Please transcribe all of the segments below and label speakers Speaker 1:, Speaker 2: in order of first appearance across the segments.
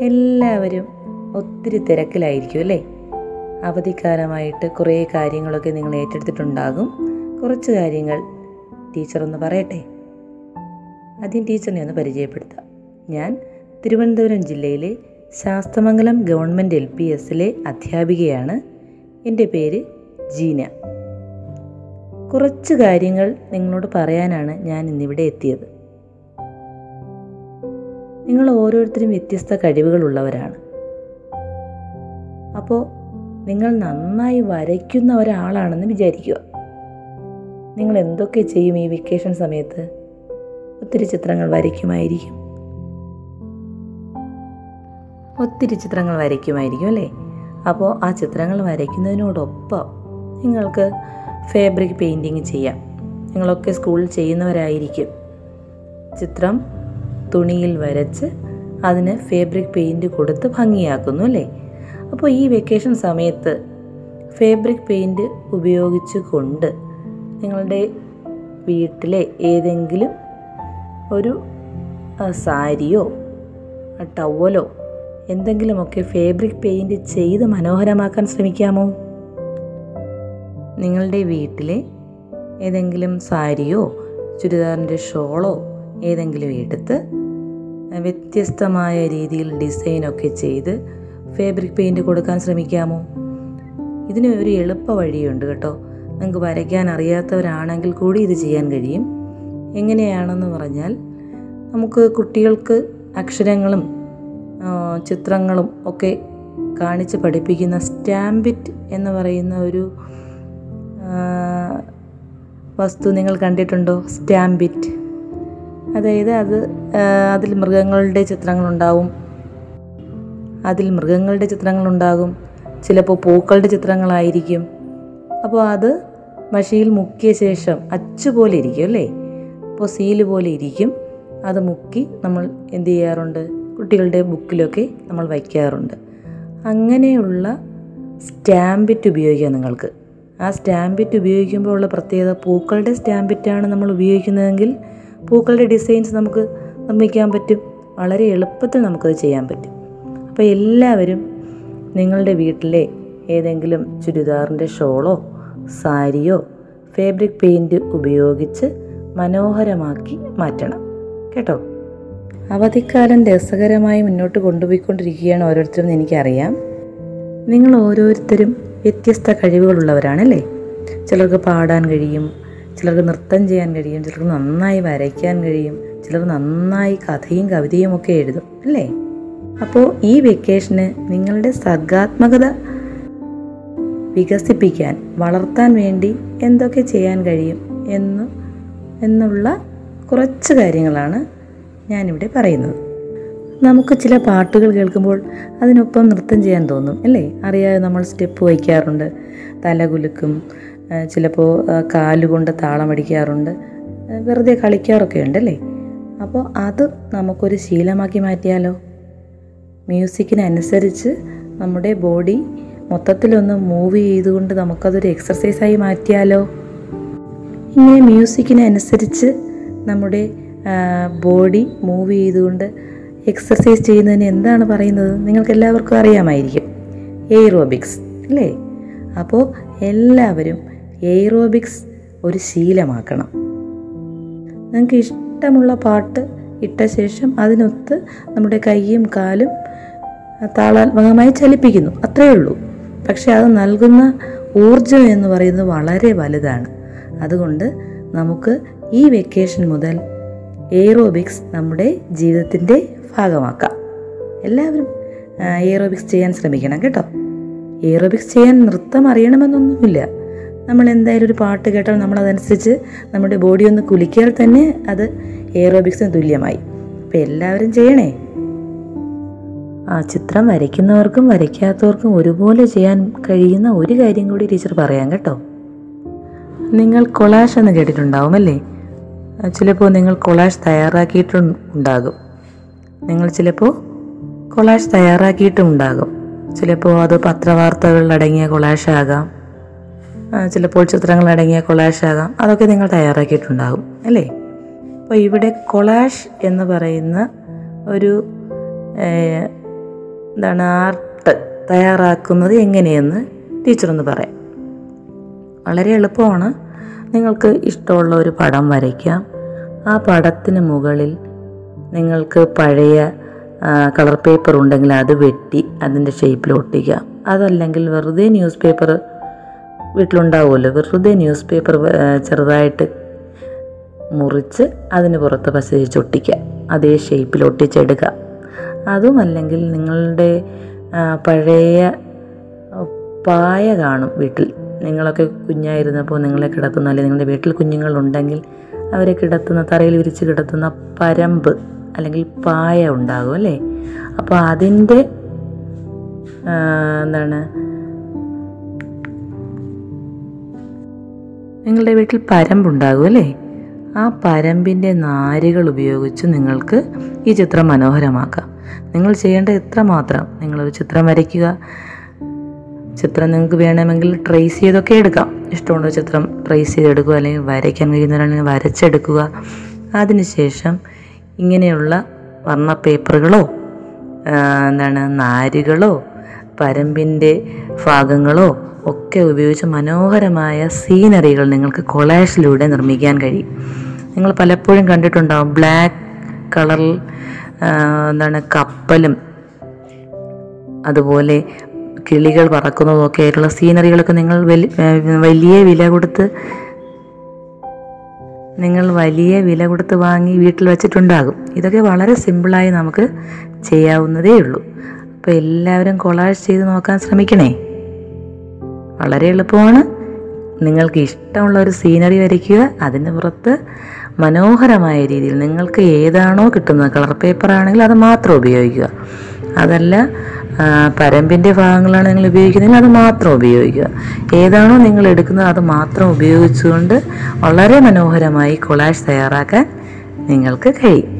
Speaker 1: എല്ലാവരും ഒത്തിരി തിരക്കിലായിരിക്കും അല്ലേ? അവധിക്കാലമായിട്ട് കുറേ കാര്യങ്ങളൊക്കെ നിങ്ങൾ ഏറ്റെടുത്തിട്ടുണ്ടാകും. കുറച്ച് കാര്യങ്ങൾ ടീച്ചർ ഒന്ന് പറയട്ടെ? ആദ്യം ടീച്ചറിനെ ഒന്ന് പരിചയപ്പെടുത്താം. ഞാൻ തിരുവനന്തപുരം ജില്ലയിലെ ശാസ്തമംഗലം ഗവൺമെന്റ് എൽ പി എസിലെ അധ്യാപികയാണ്. എന്റെ പേര് ജീന. കുറച്ച് കാര്യങ്ങൾ നിങ്ങളോട് പറയാനാണ് ഞാൻ ഇന്നിവിടെ എത്തിയത്. നിങ്ങൾ ഓരോരുത്തരും വ്യത്യസ്ത കഴിവുകളുള്ളവരാണ്. അപ്പോൾ നിങ്ങൾ നന്നായി വരയ്ക്കുന്ന ഒരാളാണെന്ന് വിചാരിക്കുക. നിങ്ങൾ എന്തൊക്കെ ചെയ്യും ഈ വെക്കേഷൻ സമയത്ത്? ഒത്തിരി ചിത്രങ്ങൾ വരയ്ക്കുമായിരിക്കും. ഒത്തിരി ചിത്രങ്ങൾ വരയ്ക്കുമായിരിക്കും അല്ലേ? അപ്പോൾ ആ ചിത്രങ്ങൾ വരയ്ക്കുന്നതിനോടൊപ്പം നിങ്ങൾക്ക് ഫാബ്രിക് പെയിന്റിങ് ചെയ്യാം. നിങ്ങളൊക്കെ സ്കൂളിൽ ചെയ്യുന്നവരായിരിക്കും. ചിത്രം തുണിയിൽ വരച്ച് അതിന് ഫേബ്രിക് പെയിന്റ് കൊടുത്ത് ഭംഗിയാക്കുന്നു അല്ലേ? അപ്പോൾ ഈ വെക്കേഷൻ സമയത്ത് ഫേബ്രിക് പെയിന്റ് ഉപയോഗിച്ച് കൊണ്ട് നിങ്ങളുടെ വീട്ടിലെ ഏതെങ്കിലും ഒരു സാരിയോ ടവലോ എന്തെങ്കിലുമൊക്കെ ഫേബ്രിക് പെയിന്റ് ചെയ്ത് മനോഹരമാക്കാൻ ശ്രമിക്കാമോ? നിങ്ങളുടെ വീട്ടിലെ ഏതെങ്കിലും സാരിയോ ചുരിദാറിന്റെ ഷോളോ ഏതെങ്കിലും എടുത്ത് വ്യത്യസ്തമായ രീതിയിൽ ഡിസൈനൊക്കെ ചെയ്ത് ഫാബ്രിക് പെയിന്റ് കൊടുക്കാൻ ശ്രമിക്കാമോ? ഇതിന് ഒരു എളുപ്പ വഴിയുണ്ട് കേട്ടോ. നിങ്ങൾക്ക് വരയ്ക്കാൻ അറിയാത്തവരാണെങ്കിൽ കൂടി ഇത് ചെയ്യാൻ കഴിയും. എങ്ങനെയാണെന്ന് പറഞ്ഞാൽ നമുക്ക് കുട്ടികൾക്ക് അക്ഷരങ്ങളും ചിത്രങ്ങളും ഒക്കെ കാണിച്ച് പഠിപ്പിക്കുന്ന സ്റ്റാമ്പിറ്റ് എന്ന് പറയുന്ന ഒരു വസ്തു നിങ്ങൾ കണ്ടിട്ടുണ്ടോ? സ്റ്റാമ്പിറ്റ്. അതായത് അത് അതിൽ മൃഗങ്ങളുടെ ചിത്രങ്ങളുണ്ടാവും. അതിൽ മൃഗങ്ങളുടെ ചിത്രങ്ങളുണ്ടാകും. ചിലപ്പോൾ പൂക്കളുടെ ചിത്രങ്ങളായിരിക്കും. അപ്പോൾ അത് മഷിയിൽ മുക്കിയ ശേഷം അച്ചു പോലെ ഇരിക്കും അല്ലേ? അപ്പോൾ സീൽ പോലെ ഇരിക്കും. അത് മുക്കി നമ്മൾ എന്ത് ചെയ്യാറുണ്ട്? കുട്ടികളുടെ ബുക്കിലൊക്കെ നമ്മൾ വയ്ക്കാറുണ്ട്. അങ്ങനെയുള്ള സ്റ്റാമ്പിറ്റ് ഉപയോഗിക്കാം നിങ്ങൾക്ക്. ആ സ്റ്റാമ്പിറ്റ് ഉപയോഗിക്കുമ്പോൾ ഉള്ള പ്രത്യേകത പൂക്കളുടെ സ്റ്റാമ്പിറ്റാണ് നമ്മൾ ഉപയോഗിക്കുന്നതെങ്കിൽ പൂക്കളുടെ ഡിസൈൻസ് നമുക്ക് നിർമ്മിക്കാൻ പറ്റും. വളരെ എളുപ്പത്തിൽ നമുക്കത് ചെയ്യാൻ പറ്റും. അപ്പോൾ എല്ലാവരും നിങ്ങളുടെ വീട്ടിലെ ഏതെങ്കിലും ചുരിദാറിന്റെ ഷോളോ സാരിയോ ഫാബ്രിക് പെയിന്റ് ഉപയോഗിച്ച് മനോഹരമാക്കി മാറ്റണം. കേട്ടോ? അവധിക്കാലം രസകരമായി മുന്നോട്ട് കൊണ്ടുപോയിക്കൊണ്ടിരിക്കുകയാണ് ഓരോരുത്തരും എനിക്കറിയാം. നിങ്ങൾ ഓരോരുത്തരും വ്യത്യസ്ത കഴിവുകളുള്ളവരാണല്ലേ? ചിലർക്ക് പാടാൻ കഴിയും ചിലർക്ക് നൃത്തം ചെയ്യാൻ കഴിയും ചിലർക്ക് നന്നായി വരയ്ക്കാൻ കഴിയും ചിലർ നന്നായി കഥയും കവിതയും ഒക്കെ എഴുതും അല്ലേ? അപ്പോൾ ഈ വെക്കേഷന് നിങ്ങളുടെ സർഗാത്മകത വികസിപ്പിക്കാൻ വളർത്താൻ വേണ്ടി എന്തൊക്കെ ചെയ്യാൻ കഴിയും എന്ന് എന്നുള്ള കുറച്ച് കാര്യങ്ങളാണ് ഞാനിവിടെ പറയുന്നത്. നമുക്ക് ചില പാട്ടുകൾ കേൾക്കുമ്പോൾ അതിനൊപ്പം നൃത്തം ചെയ്യാൻ തോന്നും അല്ലേ? അറിയാതെ നമ്മൾ സ്റ്റെപ്പ് വയ്ക്കാറുണ്ട് തല കുലുക്കും ചിലപ്പോൾ കാലുകൊണ്ട് താളമടിക്കാറുണ്ട് വെറുതെ കളിക്കാറൊക്കെ ഉണ്ടല്ലേ? അപ്പോൾ അത് നമുക്കൊരു ശീലമാക്കി മാറ്റിയാലോ? മ്യൂസിക്കിനനുസരിച്ച് നമ്മുടെ ബോഡി മൊത്തത്തിലൊന്ന് മൂവ് ചെയ്തുകൊണ്ട് നമുക്കതൊരു എക്സർസൈസായി മാറ്റിയാലോ? ഇങ്ങനെ മ്യൂസിക്കിനനുസരിച്ച് നമ്മുടെ ബോഡി മൂവ് ചെയ്തുകൊണ്ട് എക്സർസൈസ് ചെയ്യുന്നതിന് എന്താണ് പറയുന്നത്? നിങ്ങൾക്ക് എല്ലാവർക്കും അറിയാമായിരിക്കും. എയ്റോബിക്സ് അല്ലേ? അപ്പോൾ എല്ലാവരും എയ്റോബിക്സ് ഒരു ശീലമാക്കണം. നിങ്ങൾക്ക് ഇഷ്ടമുള്ള പാട്ട് ഇട്ട ശേഷം അതിനൊത്ത് നമ്മുടെ കൈയും കാലും താളാത്മകമായി ചലിപ്പിക്കുന്നു. അത്രയേ ഉള്ളൂ. പക്ഷേ അത് നൽകുന്ന ഊർജം എന്ന് പറയുന്നത് വളരെ വലുതാണ്. അതുകൊണ്ട് നമുക്ക് ഈ വെക്കേഷൻ മുതൽ എയ്റോബിക്സ് നമ്മുടെ ജീവിതത്തിന്റെ ഭാഗമാക്കാം. എല്ലാവരും എയ്റോബിക്സ് ചെയ്യാൻ ശ്രമിക്കണം കേട്ടോ. എയ്റോബിക്സ് ചെയ്യാൻ നൃത്തം അറിയണമെന്നൊന്നുമില്ല. നമ്മൾ എന്തായാലും ഒരു പാട്ട് കേട്ടാൽ നമ്മൾ അതനുസരിച്ച് നമ്മുടെ ബോഡി ഒന്ന് കുലിക്കിയാൽ തന്നെ അത് എയറോബിക്സിന് തുല്യമായി. അപ്പം എല്ലാവരും ചെയ്യണേ. ആ ചിത്രം വരയ്ക്കുന്നവർക്കും വരയ്ക്കാത്തവർക്കും ഒരുപോലെ ചെയ്യാൻ കഴിയുന്ന ഒരു കാര്യം കൂടി ടീച്ചർ പറയാം കേട്ടോ. നിങ്ങൾ കൊളാഷ് എന്ന് കേട്ടിട്ടുണ്ടാവും അല്ലേ? ചിലപ്പോൾ നിങ്ങൾ കൊളാഷ് തയ്യാറാക്കിയിട്ടുണ്ടാകും. നിങ്ങൾ ചിലപ്പോൾ കൊളാഷ് തയ്യാറാക്കിയിട്ടും ഉണ്ടാകും ചിലപ്പോൾ അത് പത്രവാർത്തകളിലടങ്ങിയ കൊളാഷ് ആകാം. ആ, ചിലപ്പോൾ ചിത്രങ്ങളടങ്ങിയ കൊളാഷ് ആകാം. അതൊക്കെ നിങ്ങൾ തയ്യാറാക്കിയിട്ടുണ്ടാകും അല്ലേ? അപ്പോൾ ഇവിടെ കൊളാഷ് എന്ന് പറയുന്ന ഒരു എന്താണ് ആർട്ട് തയ്യാറാക്കുന്നത് എങ്ങനെയെന്ന് ടീച്ചറൊന്ന് പറയാം. വളരെ എളുപ്പമാണ്. നിങ്ങൾക്ക് ഇഷ്ടമുള്ള ഒരു പടം വരയ്ക്കാം. ആ പടത്തിന് മുകളിൽ നിങ്ങൾക്ക് പഴയ കളർ പേപ്പർ ഉണ്ടെങ്കിൽ അത് വെട്ടി അതിന്റെ ഷേപ്പിൽ ഒട്ടിക്കാം. അതല്ലെങ്കിൽ വെറുതെ ന്യൂസ് പേപ്പർ വീട്ടിലുണ്ടാവുമല്ലോ. വെറുതെ ന്യൂസ് പേപ്പർ ചെറുതായിട്ട് മുറിച്ച് അതിന് പുറത്ത് പശ തേച്ച് ഒട്ടിക്കുക അതേ ഷേപ്പിൽ ഒട്ടിച്ചെടുക്കുക. അതും അല്ലെങ്കിൽ നിങ്ങളുടെ പഴയ പായ കാണും വീട്ടിൽ. നിങ്ങളൊക്കെ കുഞ്ഞായിരുന്നപ്പോൾ നിങ്ങളെ കിടത്തുന്ന അല്ലെങ്കിൽ നിങ്ങളുടെ വീട്ടിൽ കുഞ്ഞുങ്ങളുണ്ടെങ്കിൽ അവരെ കിടത്തുന്ന തറയിൽ വിരിച്ച് കിടത്തുന്ന പരമ്പ് അല്ലെങ്കിൽ പായ ഉണ്ടാകും അല്ലേ? അപ്പോൾ അതിന്റെ എന്താണ് നിങ്ങളുടെ വീട്ടിൽ പരമ്പുണ്ടാകും അല്ലേ? ആ പരമ്പിന്റെ നാരുകൾ ഉപയോഗിച്ച് നിങ്ങൾക്ക് ഈ ചിത്രം മനോഹരമാക്കാം. നിങ്ങൾ ചെയ്യേണ്ട ഇത്ര മാത്രം നിങ്ങളൊരു ചിത്രം വരയ്ക്കുക. ചിത്രം നിങ്ങൾക്ക് വേണമെങ്കിൽ ട്രേസ് ചെയ്തൊക്കെ എടുക്കാം. ഇഷ്ടമുള്ള ചിത്രം ട്രേസ് ചെയ്തെടുക്കുക അല്ലെങ്കിൽ വരയ്ക്കാൻ കഴിയുന്നവരാണെങ്കിൽ വരച്ചെടുക്കുക. അതിനുശേഷം ഇങ്ങനെയുള്ള വർണ പേപ്പറുകളോ എന്താണ് നാരുകളോ പരമ്പിന്റെ ഭാഗങ്ങളോ ഒക്കെ ഉപയോഗിച്ച് മനോഹരമായ സീനറികൾ നിങ്ങൾക്ക് കൊളാഷിലൂടെ നിർമ്മിക്കാൻ കഴിയും. നിങ്ങൾ പലപ്പോഴും കണ്ടിട്ടുണ്ടാവും ബ്ലാക്ക് കളർ എന്താണ് കപ്പലും അതുപോലെ കിളികൾ പറക്കുന്നതും ഒക്കെ ആയിട്ടുള്ള സീനറികളൊക്കെ നിങ്ങൾ വലിയ വില കൊടുത്ത് നിങ്ങൾ വലിയ വില കൊടുത്ത് വാങ്ങി വീട്ടിൽ വെച്ചിട്ടുണ്ടാകും. ഇതൊക്കെ വളരെ സിമ്പിളായി നമുക്ക് ചെയ്യാവുന്നതേ ഉള്ളൂ. അപ്പോൾ എല്ലാവരും കൊളാഷ് ചെയ്ത് നോക്കാൻ ശ്രമിക്കണേ. വളരെ എളുപ്പമാണ്. നിങ്ങൾക്ക് ഇഷ്ടമുള്ള ഒരു സീനറി വരയ്ക്കുക. അതിന് പുറത്ത് മനോഹരമായ രീതിയിൽ നിങ്ങൾക്ക് ഏതാണോ കിട്ടുന്നത് കളർ പേപ്പർ ആണെങ്കിൽ അത് മാത്രം ഉപയോഗിക്കുക. അതല്ല പരമ്പിന്റെ ഭാഗങ്ങളാണ് നിങ്ങൾ ഉപയോഗിക്കുന്നതെങ്കിൽ അത് മാത്രം ഉപയോഗിക്കുക. ഏതാണോ നിങ്ങൾ എടുക്കുന്നത് അത് മാത്രം ഉപയോഗിച്ചുകൊണ്ട് വളരെ മനോഹരമായി കൊളാഷ് തയ്യാറാക്കാൻ നിങ്ങൾക്ക് കഴിയും.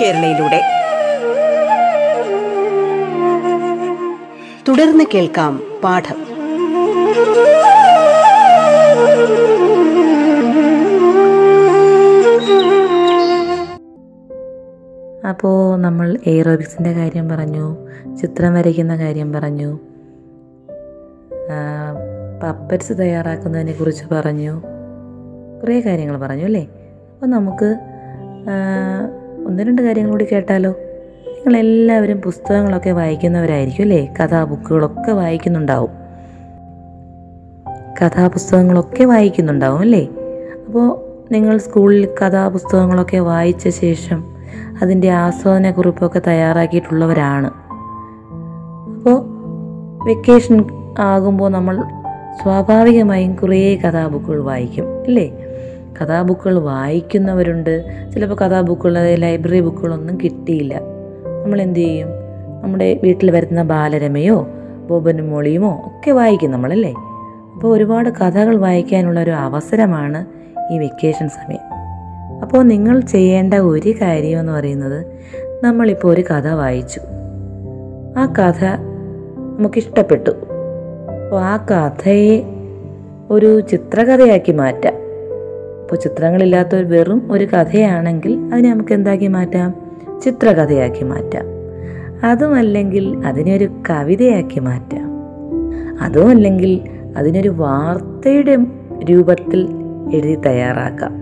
Speaker 2: കേരളയിലൂടെ. തുടർന്ന് കേൾക്കാം പാഠം.
Speaker 1: അപ്പോൾ നമ്മൾ എയറോബിക്സിന്റെ കാര്യം പറഞ്ഞു ചിത്രം വരയ്ക്കുന്ന കാര്യം പറഞ്ഞു പപ്പറ്റ്സ് തയ്യാറാക്കുന്നതിനെ കുറിച്ച് പറഞ്ഞു കുറേ കാര്യങ്ങൾ പറഞ്ഞു അല്ലേ? അപ്പോൾ നമുക്ക് ഒന്ന് രണ്ട് കാര്യങ്ങൾ കൂടി കേട്ടാലോ? നിങ്ങളെല്ലാവരും പുസ്തകങ്ങളൊക്കെ വായിക്കുന്നവരായിരിക്കും അല്ലേ? കഥാബുക്കുകളൊക്കെ വായിക്കുന്നുണ്ടാവും. കഥാപുസ്തകങ്ങളൊക്കെ വായിക്കുന്നുണ്ടാവും അല്ലേ? അപ്പോൾ നിങ്ങൾ സ്കൂളിൽ കഥാപുസ്തകങ്ങളൊക്കെ വായിച്ച ശേഷം അതിന്റെ ആസ്വാദനക്കുറിപ്പൊക്കെ തയ്യാറാക്കിയിട്ടുള്ളവരാണ്. അപ്പോൾ വെക്കേഷൻ ആകുമ്പോൾ നമ്മൾ സ്വാഭാവികമായും കുറേ കഥാബുക്കുകൾ വായിക്കും അല്ലേ? കഥാബുക്കുകൾ വായിക്കുന്നവരുണ്ട്. ചിലപ്പോൾ കഥാബുക്കുകൾ ലൈബ്രറി ബുക്കുകളൊന്നും കിട്ടിയില്ല. നമ്മൾ എന്ത് ചെയ്യും? നമ്മുടെ വീട്ടിൽ വരുന്ന ബാലരമയോ ബോബനും മോളിയുമോ ഒക്കെ വായിക്കും നമ്മളല്ലേ? അപ്പോൾ ഒരുപാട് കഥകൾ വായിക്കാനുള്ള ഒരു അവസരമാണ് ഈ വെക്കേഷൻ സമയം. അപ്പോൾ നിങ്ങൾ ചെയ്യേണ്ട ഒരു കാര്യം എന്ന് പറയുന്നത് നമ്മളിപ്പോൾ ഒരു കഥ വായിച്ചു. ആ കഥ നമുക്കിഷ്ടപ്പെട്ടു. അപ്പോൾ ആ കഥയെ ഒരു ചിത്രകഥയാക്കി മാറ്റാം. അപ്പോൾ ചിത്രങ്ങളില്ലാത്ത ഒരു വെറും ഒരു കഥയാണെങ്കിൽ അതിനെ നമുക്ക് എന്താക്കി മാറ്റാം? ചിത്രകഥയാക്കി മാറ്റാം. അതുമല്ലെങ്കിൽ അതിനൊരു കവിതയാക്കി മാറ്റാം. അതുമല്ലെങ്കിൽ അതിനൊരു വാർത്തയുടെ രൂപത്തിൽ എഴുതി തയ്യാറാക്കാം.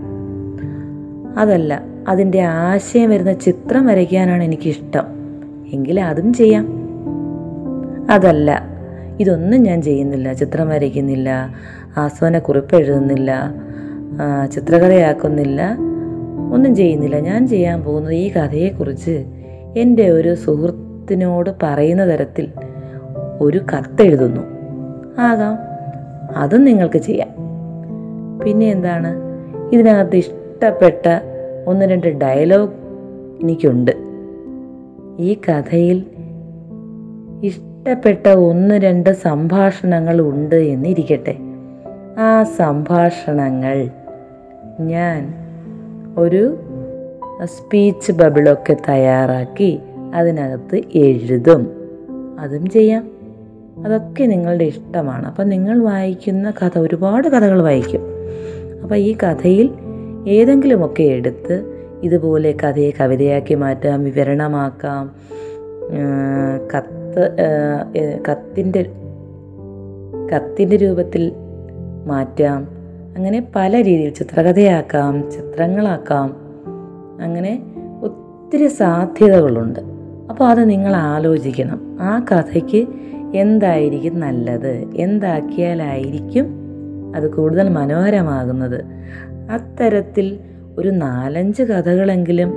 Speaker 1: അതല്ല അതിന്റെ ആശയം വരുന്ന ചിത്രം വരയ്ക്കാനാണ് എനിക്കിഷ്ടം. എങ്കിൽ അതും ചെയ്യാം. അതല്ല ഇതൊന്നും ഞാൻ ചെയ്യുന്നില്ല ചിത്രം വരയ്ക്കുന്നില്ല ആസ്വാന കുറിപ്പ് എഴുതുന്നില്ല ചിത്രകഥയാക്കുന്നില്ല ഒന്നും ചെയ്യുന്നില്ല. ഞാൻ ചെയ്യാൻ പോകുന്നത് ഈ കഥയെക്കുറിച്ച് എന്റെ ഒരു സുഹൃത്തിനോട് പറയുന്ന തരത്തിൽ ഒരു കത്തെഴുതുന്നു ആകാം. അതും നിങ്ങൾക്ക് ചെയ്യാം. പിന്നെ എന്താണ്? ഇതിനകത്ത് ഇഷ്ടപ്പെട്ട ഒന്ന് രണ്ട് ഡയലോഗ് എനിക്കുണ്ട്. ഈ കഥയിൽ ഇഷ്ടപ്പെട്ട ഒന്ന് രണ്ട് സംഭാഷണങ്ങൾ ഉണ്ട് എന്നിരിക്കട്ടെ. ആ സംഭാഷണങ്ങൾ. ഞാൻ ഒരു സ്പീച്ച് ബബിളൊക്കെ തയ്യാറാക്കി അതിനകത്ത് എഴുതും. അതും ചെയ്യാം. അതൊക്കെ നിങ്ങളുടെ ഇഷ്ടമാണ്. അപ്പം നിങ്ങൾ വായിക്കുന്ന കഥ ഒരുപാട് കഥകൾ വായിക്കും. അപ്പോൾ ഈ കഥയിൽ ഏതെങ്കിലുമൊക്കെ എടുത്ത് ഇതുപോലെ കഥയെ കവിതയാക്കി മാറ്റാം വിവരണമാക്കാം. കത്ത് കത്തിന്റെ കത്തിന്റെ രൂപത്തിൽ മാറ്റാം. അങ്ങനെ പല രീതിയിൽ ചിത്രകഥയാക്കാം ചിത്രങ്ങളാക്കാം. അങ്ങനെ ഒത്തിരി സാധ്യതകളുണ്ട്. അപ്പോൾ അത് നിങ്ങൾ ആലോചിക്കണം. ആ കഥയ്ക്ക് എന്തായിരിക്കും നല്ലത്? എന്താക്കിയാലായിരിക്കും അത് കൂടുതൽ മനോഹരമാകുന്നത്? അത്തരത്തിൽ ഒരു നാലഞ്ച് കഥകളെങ്കിലും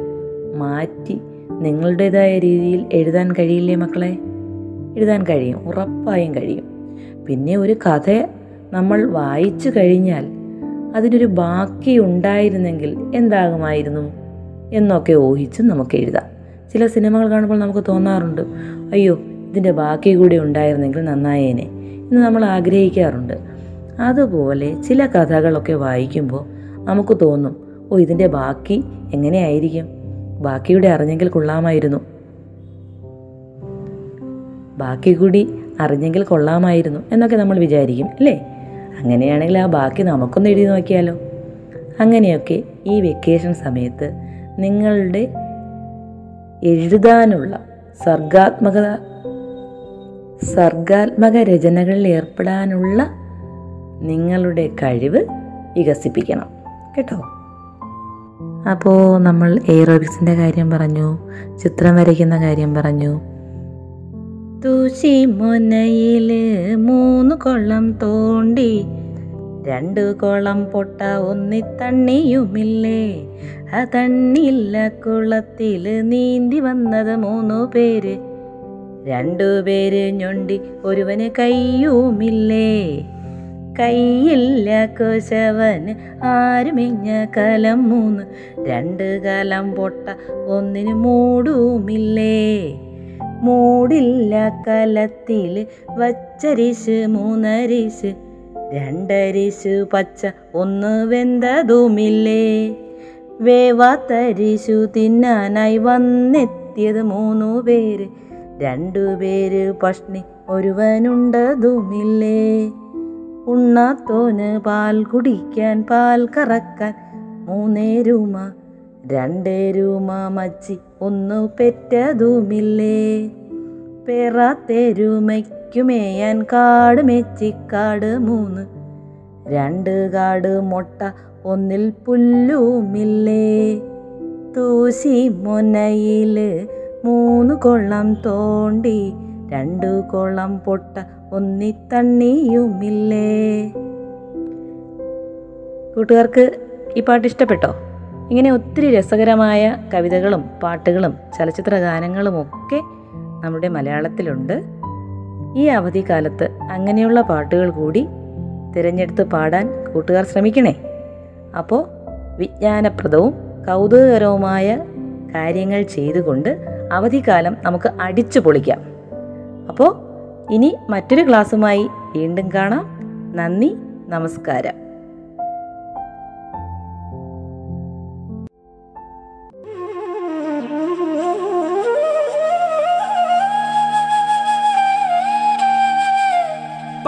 Speaker 1: മാറ്റി നിങ്ങളുടേതായ രീതിയിൽ എഴുതാൻ കഴിയില്ലേ മക്കളെ? എഴുതാൻ കഴിയും. ഉറപ്പായും കഴിയും. പിന്നെ ഒരു കഥ നമ്മൾ വായിച്ചു കഴിഞ്ഞാൽ അതിനൊരു ബാക്കി ഉണ്ടായിരുന്നെങ്കിൽ എന്താകുമായിരുന്നു എന്നൊക്കെ ഊഹിച്ച് നമുക്ക് എഴുതാം. ചില സിനിമകൾ കാണുമ്പോൾ നമുക്ക് തോന്നാറുണ്ട് അയ്യോ ഇതിന്റെ ബാക്കി കൂടി ഉണ്ടായിരുന്നെങ്കിൽ നന്നായേനെ എന്ന് നമ്മൾ ആഗ്രഹിക്കാറുണ്ട്. അതുപോലെ ചില കഥകളൊക്കെ വായിക്കുമ്പോൾ നമുക്ക് തോന്നും ഓ ഇതിന്റെ ബാക്കി എങ്ങനെയായിരിക്കും? ബാക്കിയുടെ അറിഞ്ഞെങ്കിൽ കൊള്ളാമായിരുന്നു. ബാക്കി കൂടി അറിഞ്ഞെങ്കിൽ കൊള്ളാമായിരുന്നു എന്നൊക്കെ നമ്മൾ വിചാരിക്കും അല്ലേ? അങ്ങനെയാണെങ്കിൽ ആ ബാക്കി നമുക്കൊന്ന് എഴുതി നോക്കിയാലോ? അങ്ങനെയൊക്കെ ഈ വെക്കേഷൻ സമയത്ത് നിങ്ങളുടെ എഴുതാനുള്ള സർഗാത്മകത സർഗാത്മക രചനകളിൽ ഏർപ്പെടാനുള്ള നിങ്ങളുടെ കഴിവ് വികസിപ്പിക്കണം. കേട്ടോ? അപ്പോൾ നമ്മൾ എയറോബിക്സിന്റെ കാര്യം പറഞ്ഞു ചിത്രം വരയ്ക്കുന്ന കാര്യം പറഞ്ഞു തൂശി മുനയിൽ മൂന്ന് കൊള്ളം തോണ്ടി. രണ്ടു കൊളം പൊട്ട ഒന്നി തണ്ണിയുമില്ലേ ആ തണ്ണില്ല കുളത്തിൽ നീന്തി വന്നത് മൂന്നു പേര്. രണ്ടു പേര് ഞൊണ്ടി ഒരുവന് കയ്യുമില്ലേ? കയ്യില്ല കുശവന് ആരുമിഞ്ഞ കലം മൂന്ന്. രണ്ട് കലം പൊട്ട ഒന്നിന് മൂടുമില്ലേ? മൂടില്ല കലത്തിൽ വച്ചരിശ് മൂന്നരിശ് രണ്ടരിശ് പച്ച ഒന്ന് വെന്തതുമില്ലേ? വേവാത്തരിശു തിന്നാനായി വന്നെത്തിയത് മൂന്നു പേര്. രണ്ടു പേര് പഷ്ണി ഒരുവനുണ്ടതുമില്ലേ? ഉണ്ണാത്തോന് പാൽ കുടിക്കാൻ പാൽ കറക്കാൻ മൂന്നേരുമ രണ്ടേരുമ മച്ചി ഒന്നു പെറ്റതുമില്ലേ? പെറാത്തെരുമയ്ക്കുമേയാൻ കാട് മെച്ചിക്കാട് മൂന്ന്. രണ്ട് കാട് മുട്ട ഒന്നിൽ പുല്ലുമില്ലേ? തൂശി മുനയിൽ മൂന്ന് കൊള്ളം തോണ്ടി രണ്ടു കൊള്ളം പൊട്ട ഒന്നി തണ്ണിയുമില്ലേ? കൂട്ടുകാർക്ക് ഈ പാട്ട് ഇഷ്ടപ്പെട്ടോ? ഇങ്ങനെ ഒത്തിരി രസകരമായ കവിതകളും പാട്ടുകളും ചലച്ചിത്ര ഗാനങ്ങളും ഒക്കെ നമ്മുടെ മലയാളത്തിലുണ്ട്. ഈ അവധിക്കാലത്ത് അങ്ങനെയുള്ള പാട്ടുകൾ കൂടി തിരഞ്ഞെടുത്ത് പാടാൻ കൂട്ടുകാർ ശ്രമിക്കണേ. അപ്പോൾ വിജ്ഞാനപ്രദവും കൗതുകകരവുമായ കാര്യങ്ങൾ ചെയ്തുകൊണ്ട് അവധിക്കാലം നമുക്ക് അടിച്ചു പൊളിക്കാം. അപ്പോൾ ഇനി മറ്റൊരു ക്ലാസ്സുമായി വീണ്ടും കാണാം. നന്ദി നമസ്കാരം.